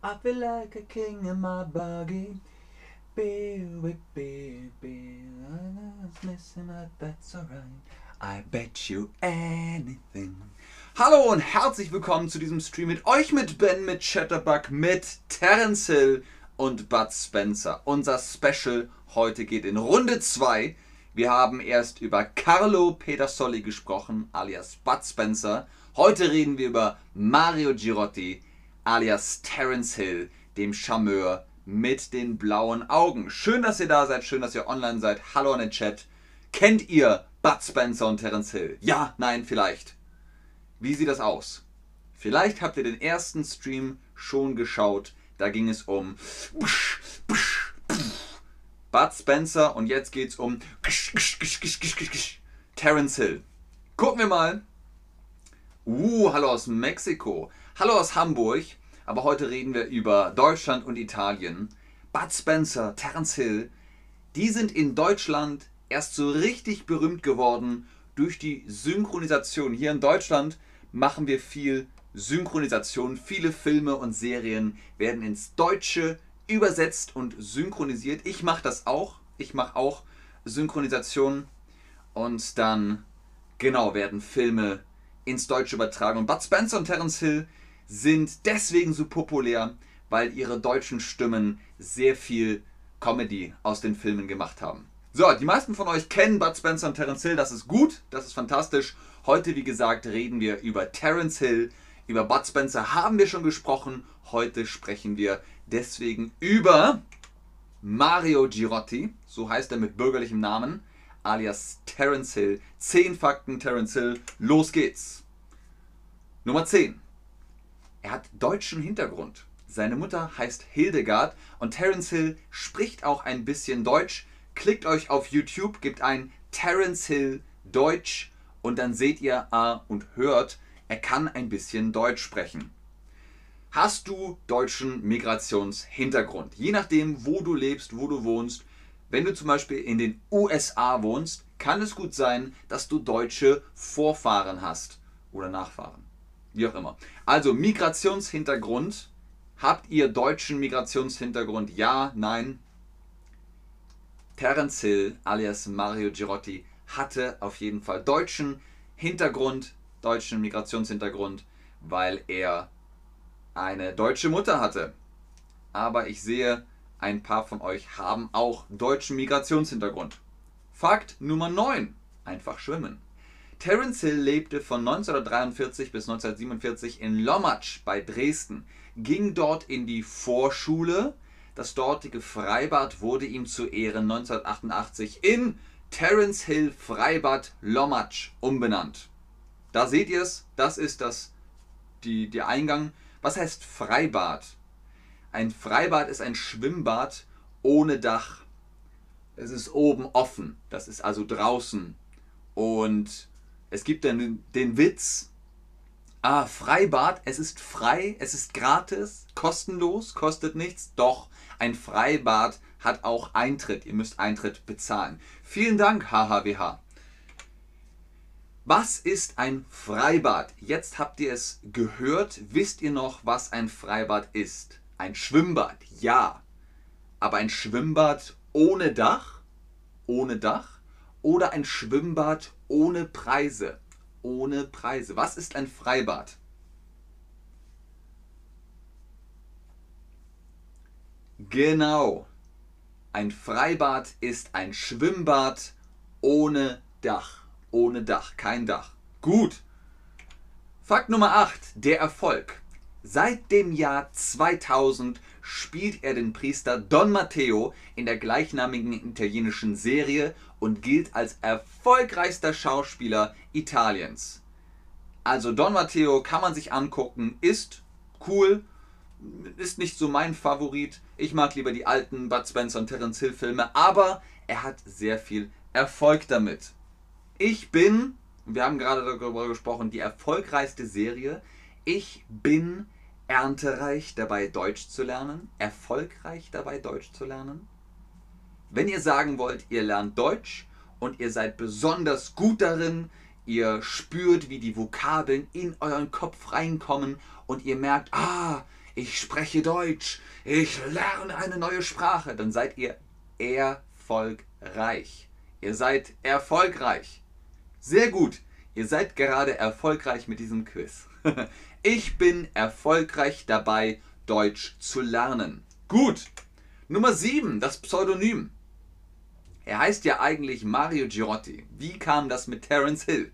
I feel like a king in my buggy. Beer, beer, beer. I was missing, but that's alright. I bet you anything. Hallo und herzlich willkommen zu diesem Stream mit euch, mit Ben, mit Chatterbug, mit Terence Hill und Bud Spencer. Unser Special heute geht in Runde 2. Wir haben erst über Carlo Petersoli gesprochen, alias Bud Spencer. Heute reden wir über Mario Girotti, alias Terence Hill, dem Charmeur mit den blauen Augen. Schön, dass ihr da seid, schön, dass ihr online seid. Hallo an den Chat. Kennt ihr Bud Spencer und Terence Hill? Ja, nein, vielleicht. Wie sieht das aus? Vielleicht habt ihr den ersten Stream schon geschaut. Da ging es um Bud Spencer und jetzt geht es um Terence Hill. Gucken wir mal. Uh, hallo aus Mexiko. Hallo aus Hamburg. Aber heute reden wir über Deutschland und Italien. Bud Spencer, Terence Hill, die sind in Deutschland erst so richtig berühmt geworden durch die Synchronisation. Hier in Deutschland machen wir viel Synchronisation. Viele Filme und Serien werden ins Deutsche übersetzt und synchronisiert. Ich mache das auch. Ich mache auch Synchronisation. Und dann, genau, werden Filme ins Deutsche übertragen. Und Bud Spencer und Terence Hill sind deswegen so populär, weil ihre deutschen Stimmen sehr viel Comedy aus den Filmen gemacht haben. So, die meisten von euch kennen Bud Spencer und Terence Hill, das ist gut, das ist fantastisch. Heute, wie gesagt, reden wir über Terence Hill, über Bud Spencer haben wir schon gesprochen. Heute sprechen wir deswegen über Mario Girotti, so heißt er mit bürgerlichem Namen, alias Terence Hill. 10 Fakten Terence Hill, los geht's. Nummer 10. Er hat deutschen Hintergrund. Seine Mutter heißt Hildegard und Terence Hill spricht auch ein bisschen Deutsch. Klickt euch auf YouTube, gebt ein Terence Hill Deutsch und dann seht ihr äh, und hört, er kann ein bisschen Deutsch sprechen. Hast du deutschen Migrationshintergrund? Je nachdem, wo du lebst, wo du wohnst, wenn du zum Beispiel in den USA wohnst, kann es gut sein, dass du deutsche Vorfahren hast oder Nachfahren. Wie auch immer. Also Migrationshintergrund. Habt ihr deutschen Migrationshintergrund? Ja, nein. Terence Hill alias Mario Girotti hatte auf jeden Fall deutschen Hintergrund, deutschen Migrationshintergrund, weil er eine deutsche Mutter hatte. Aber ich sehe, ein paar von euch haben auch deutschen Migrationshintergrund. Fakt Nummer 9. Einfach schwimmen. Terence Hill lebte von 1943 bis 1947 in Lommatsch bei Dresden, ging dort in die Vorschule. Das dortige Freibad wurde ihm zu Ehren 1988 in Terence Hill Freibad Lommatsch umbenannt. Da seht ihr es, das ist das, die, der Eingang. Was heißt Freibad? Ein Freibad ist ein Schwimmbad ohne Dach. Es ist oben offen, das ist also draußen. Und es gibt dann den Witz, ah, Freibad, es ist frei, es ist gratis, kostenlos, kostet nichts. Doch, ein Freibad hat auch Eintritt. Ihr müsst Eintritt bezahlen. Vielen Dank, HHWH. Was ist ein Freibad? Jetzt habt ihr es gehört. Wisst ihr noch, was ein Freibad ist? Ein Schwimmbad, ja. Aber ein Schwimmbad ohne Dach? Ohne Dach? oder ein Schwimmbad ohne Preise. Ohne Preise. Was ist ein Freibad? Genau. Ein Freibad ist ein Schwimmbad ohne Dach. Ohne Dach, kein Dach. Gut. Fakt Nummer 8. Der Erfolg. Seit dem Jahr 2000 spielt er den Priester Don Matteo in der gleichnamigen italienischen Serie und gilt als erfolgreichster Schauspieler Italiens. Also Don Matteo kann man sich angucken, ist cool, ist nicht so mein Favorit. Ich mag lieber die alten Bud Spencer und Terence Hill Filme, aber er hat sehr viel Erfolg damit. Ich bin, wir haben gerade darüber gesprochen, die erfolgreichste Serie. Ich bin erntereich dabei Deutsch zu lernen, erfolgreich dabei Deutsch zu lernen. Wenn ihr sagen wollt, ihr lernt Deutsch und ihr seid besonders gut darin, ihr spürt, wie die Vokabeln in euren Kopf reinkommen und ihr merkt, ah, ich spreche Deutsch, ich lerne eine neue Sprache, dann seid ihr erfolgreich. Ihr seid erfolgreich. Sehr gut. Ihr seid gerade erfolgreich mit diesem Quiz. Ich bin erfolgreich dabei, Deutsch zu lernen. Gut. Nummer 7, das Pseudonym. Er heißt ja eigentlich Mario Girotti. Wie kam das mit Terence Hill?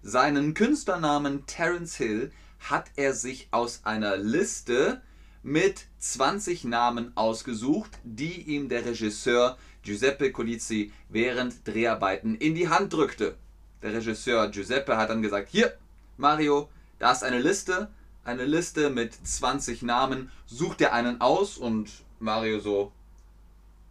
Seinen Künstlernamen Terence Hill hat er sich aus einer Liste mit 20 Namen ausgesucht, die ihm der Regisseur Giuseppe Colizzi während Dreharbeiten in die Hand drückte. Der Regisseur Giuseppe hat dann gesagt, hier, Mario, da ist eine Liste, eine Liste mit 20 Namen, such dir einen aus und Mario so,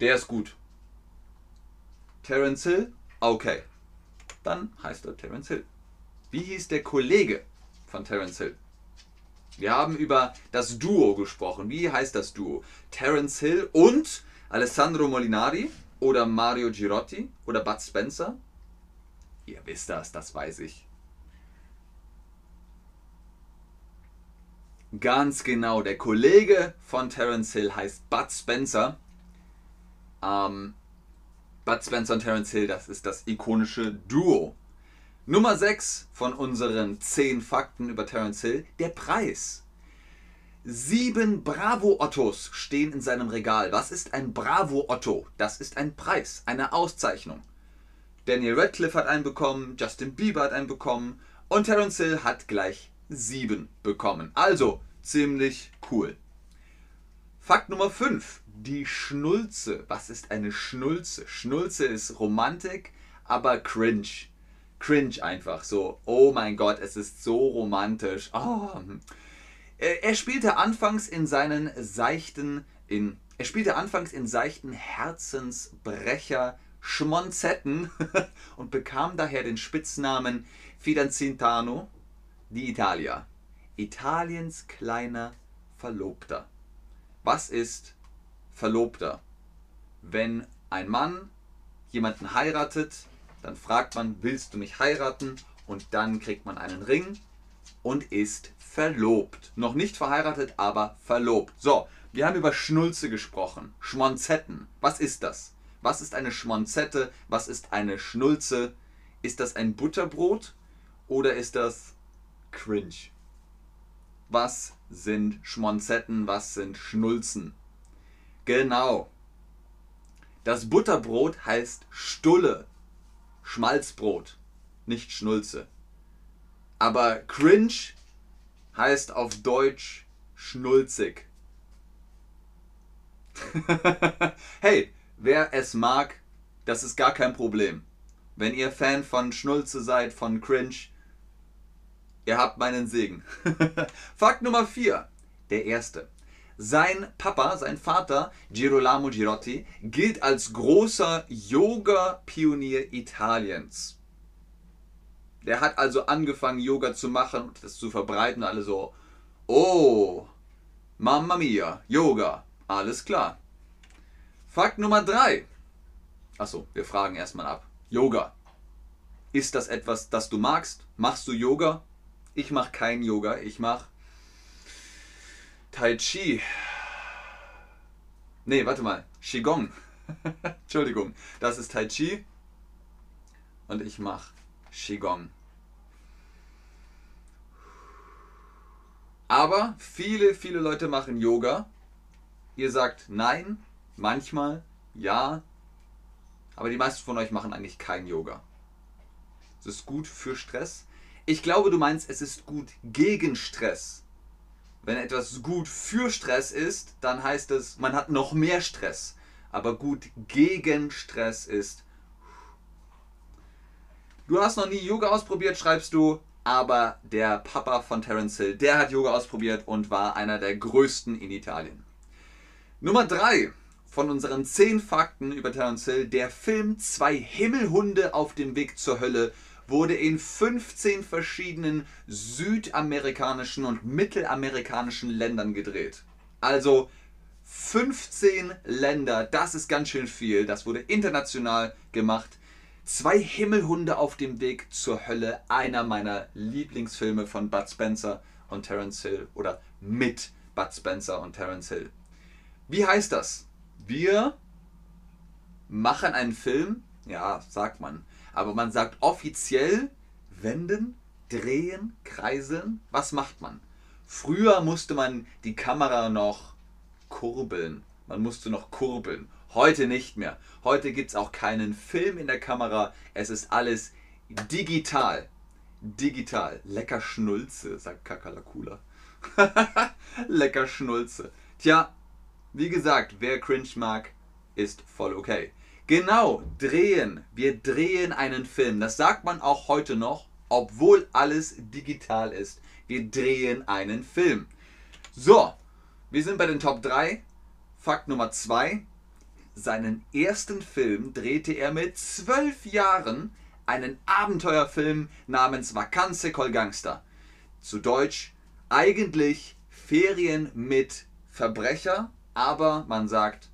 der ist gut. Terence Hill, okay. Dann heißt er Terence Hill. Wie hieß der Kollege von Terence Hill? Wir haben über das Duo gesprochen. Wie heißt das Duo? Terence Hill und Alessandro Molinari oder Mario Girotti oder Bud Spencer? Ihr wisst das, das weiß ich. Ganz genau, der Kollege von Terence Hill heißt Bud Spencer. Ähm, Bud Spencer und Terence Hill, das ist das ikonische Duo. Nummer 6 von unseren 10 Fakten über Terence Hill, der Preis. Sieben Bravo-Ottos stehen in seinem Regal. Was ist ein Bravo-Otto? Das ist ein Preis, eine Auszeichnung. Daniel Radcliffe hat einen bekommen, Justin Bieber hat einen bekommen und Terence Hill hat gleich sieben bekommen. Also ziemlich cool. Fakt Nummer 5. Die Schnulze. Was ist eine Schnulze? Schnulze ist Romantik, aber cringe cringe einfach so. Oh mein Gott, es ist so romantisch. Oh. Er spielte anfangs in seinen seichten, in, er spielte anfangs in seichten Herzensbrecher Schmonzetten und bekam daher den Spitznamen Fidanzintano di Italia. Italiens kleiner Verlobter. Was ist Verlobter? Wenn ein Mann jemanden heiratet, dann fragt man, willst du mich heiraten? Und dann kriegt man einen Ring und ist verlobt. Noch nicht verheiratet, aber verlobt. So, wir haben über Schnulze gesprochen. Schmonzetten. Was ist das? Was ist eine Schmonzette? Was ist eine Schnulze? Ist das ein Butterbrot oder ist das cringe? Was sind Schmonzetten? Was sind Schnulzen? Genau. Das Butterbrot heißt Stulle. Schmalzbrot, nicht Schnulze. Aber cringe heißt auf Deutsch schnulzig. hey, wer es mag, das ist gar kein Problem. Wenn ihr Fan von Schnulze seid, von Cringe, ihr habt meinen Segen. Fakt Nummer 4. Der erste. Sein Papa, sein Vater, Girolamo Girotti, gilt als großer Yoga-Pionier Italiens. Der hat also angefangen, Yoga zu machen und das zu verbreiten. Alle so, oh, Mamma mia, Yoga, alles klar. Fakt Nummer 3. Achso, wir fragen erstmal ab. Yoga. Ist das etwas, das du magst? Machst du Yoga? Ich mache kein Yoga, ich mache Tai Chi. Nee, warte mal. Qigong. Entschuldigung. Das ist Tai Chi. Und ich mache Qigong. Aber viele, viele Leute machen Yoga. Ihr sagt nein, manchmal ja. Aber die meisten von euch machen eigentlich kein Yoga. Es ist gut für Stress. Ich glaube, du meinst, es ist gut gegen Stress. Wenn etwas gut für Stress ist, dann heißt es, man hat noch mehr Stress. Aber gut gegen Stress ist. Du hast noch nie Yoga ausprobiert, schreibst du, aber der Papa von Terence Hill, der hat Yoga ausprobiert und war einer der größten in Italien. Nummer 3 von unseren 10 Fakten über Terence Hill. Der Film Zwei Himmelhunde auf dem Weg zur Hölle wurde in 15 verschiedenen südamerikanischen und mittelamerikanischen Ländern gedreht. Also 15 Länder, das ist ganz schön viel. Das wurde international gemacht. Zwei Himmelhunde auf dem Weg zur Hölle, einer meiner Lieblingsfilme von Bud Spencer und Terence Hill oder mit Bud Spencer und Terence Hill. Wie heißt das? Wir machen einen Film, ja, sagt man, aber man sagt offiziell wenden, drehen, kreiseln. Was macht man? Früher musste man die Kamera noch kurbeln. Man musste noch kurbeln. Heute nicht mehr. Heute gibt es auch keinen Film in der Kamera. Es ist alles digital. Digital. Lecker Schnulze, sagt Kakalakula. Lecker Schnulze. Tja, wie gesagt, wer cringe mag, ist voll okay. Genau, drehen. Wir drehen einen Film. Das sagt man auch heute noch, obwohl alles digital ist. Wir drehen einen Film. So, wir sind bei den Top 3. Fakt Nummer 2. Seinen ersten Film drehte er mit zwölf Jahren einen Abenteuerfilm namens Vacanze col Gangster. Zu Deutsch eigentlich Ferien mit Verbrecher, aber man sagt,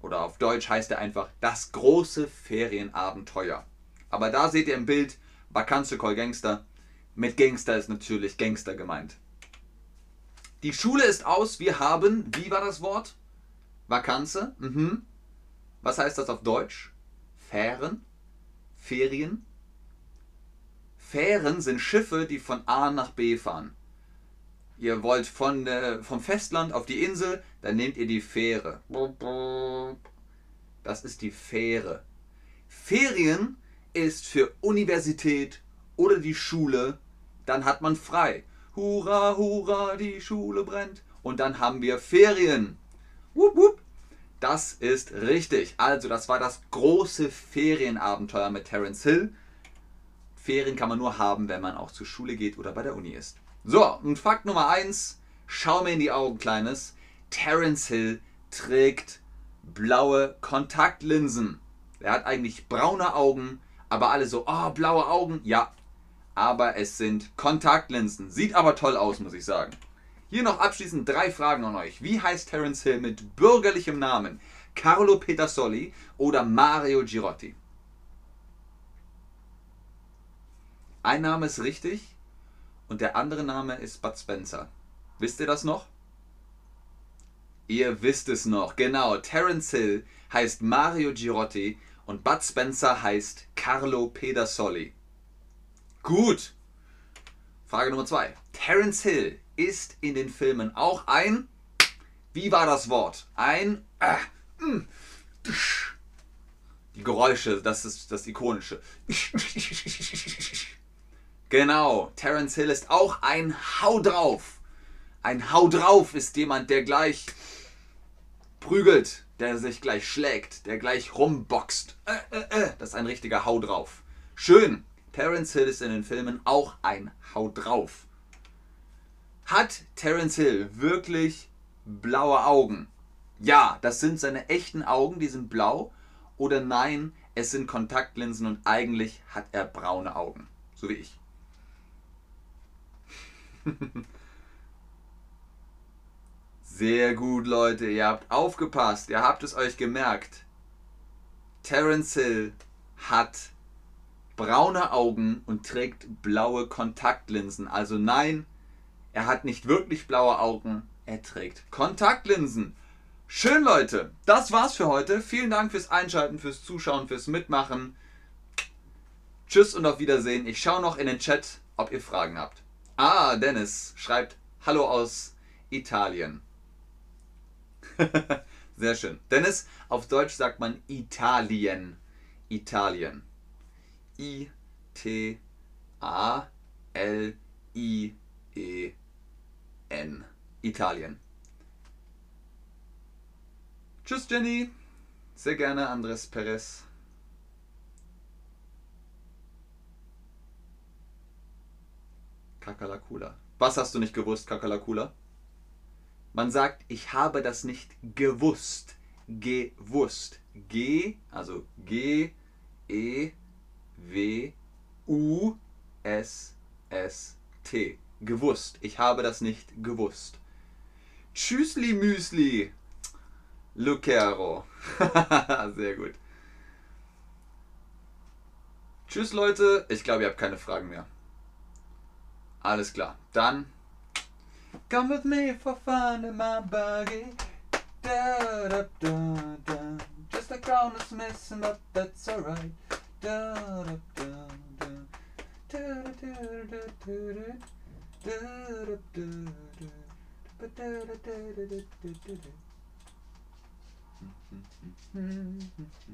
oder auf Deutsch heißt er einfach das große Ferienabenteuer. Aber da seht ihr im Bild Vacanze col Gangster. Mit Gangster ist natürlich Gangster gemeint. Die Schule ist aus. Wir haben, wie war das Wort? Vakanze. Mhm. Was heißt das auf Deutsch? Fähren? Ferien? Fähren sind Schiffe, die von A nach B fahren. Ihr wollt von, äh, vom Festland auf die Insel, dann nehmt ihr die Fähre. Das ist die Fähre. Ferien ist für Universität oder die Schule, dann hat man frei. Hurra, hurra, die Schule brennt. Und dann haben wir Ferien. Wupp, wupp. Das ist richtig. Also, das war das große Ferienabenteuer mit Terence Hill. Ferien kann man nur haben, wenn man auch zur Schule geht oder bei der Uni ist. So, und Fakt Nummer 1. Schau mir in die Augen, Kleines. Terence Hill trägt blaue Kontaktlinsen. Er hat eigentlich braune Augen, aber alle so, oh, blaue Augen. Ja, aber es sind Kontaktlinsen. Sieht aber toll aus, muss ich sagen. Hier noch abschließend drei Fragen an euch. Wie heißt Terence Hill mit bürgerlichem Namen? Carlo Pedersoli oder Mario Girotti? Ein Name ist richtig und der andere Name ist Bud Spencer. Wisst ihr das noch? Ihr wisst es noch, genau. Terence Hill heißt Mario Girotti und Bud Spencer heißt Carlo Pedersoli. Gut. Frage Nummer zwei. Terence Hill ist in den Filmen auch ein, wie war das Wort? Ein, äh, mh, die Geräusche, das ist das Ikonische. Genau, Terence Hill ist auch ein Hau drauf. Ein Hau drauf ist jemand, der gleich prügelt, der sich gleich schlägt, der gleich rumboxt. Äh, äh, äh. Das ist ein richtiger Hau drauf. Schön. Terence Hill ist in den Filmen auch ein Hau drauf. Hat Terence Hill wirklich blaue Augen? Ja, das sind seine echten Augen, die sind blau. Oder nein, es sind Kontaktlinsen und eigentlich hat er braune Augen. So wie ich. Sehr gut, Leute. Ihr habt aufgepasst. Ihr habt es euch gemerkt. Terence Hill hat braune Augen und trägt blaue Kontaktlinsen. Also nein, er hat nicht wirklich blaue Augen, er trägt Kontaktlinsen. Schön, Leute. Das war's für heute. Vielen Dank fürs Einschalten, fürs Zuschauen, fürs Mitmachen. Tschüss und auf Wiedersehen. Ich schaue noch in den Chat, ob ihr Fragen habt. Ah, Dennis schreibt Hallo aus Italien. Sehr schön. Dennis, auf Deutsch sagt man Italien. Italien. I T A L I E N. Italien. Tschüss, Jenny. Sehr gerne, Andres Perez. Kakalakula. Was hast du nicht gewusst, Kakalakula? Man sagt, ich habe das nicht gewusst. Gewusst. G, also G, E, W, U, S, S, T. Gewusst. Ich habe das nicht gewusst. Tschüssli Müsli. Lucero. Sehr gut. Tschüss Leute, ich glaube, ihr habt keine Fragen mehr. Alles klar, dann Come with me for fun in my buggy. Da, da, da, da. Just a crown is missing, but that's alright. Da, da, da, da. Da, da, da, da, da, da. Da, da, da, da. Da, da, da, da, da, da, da.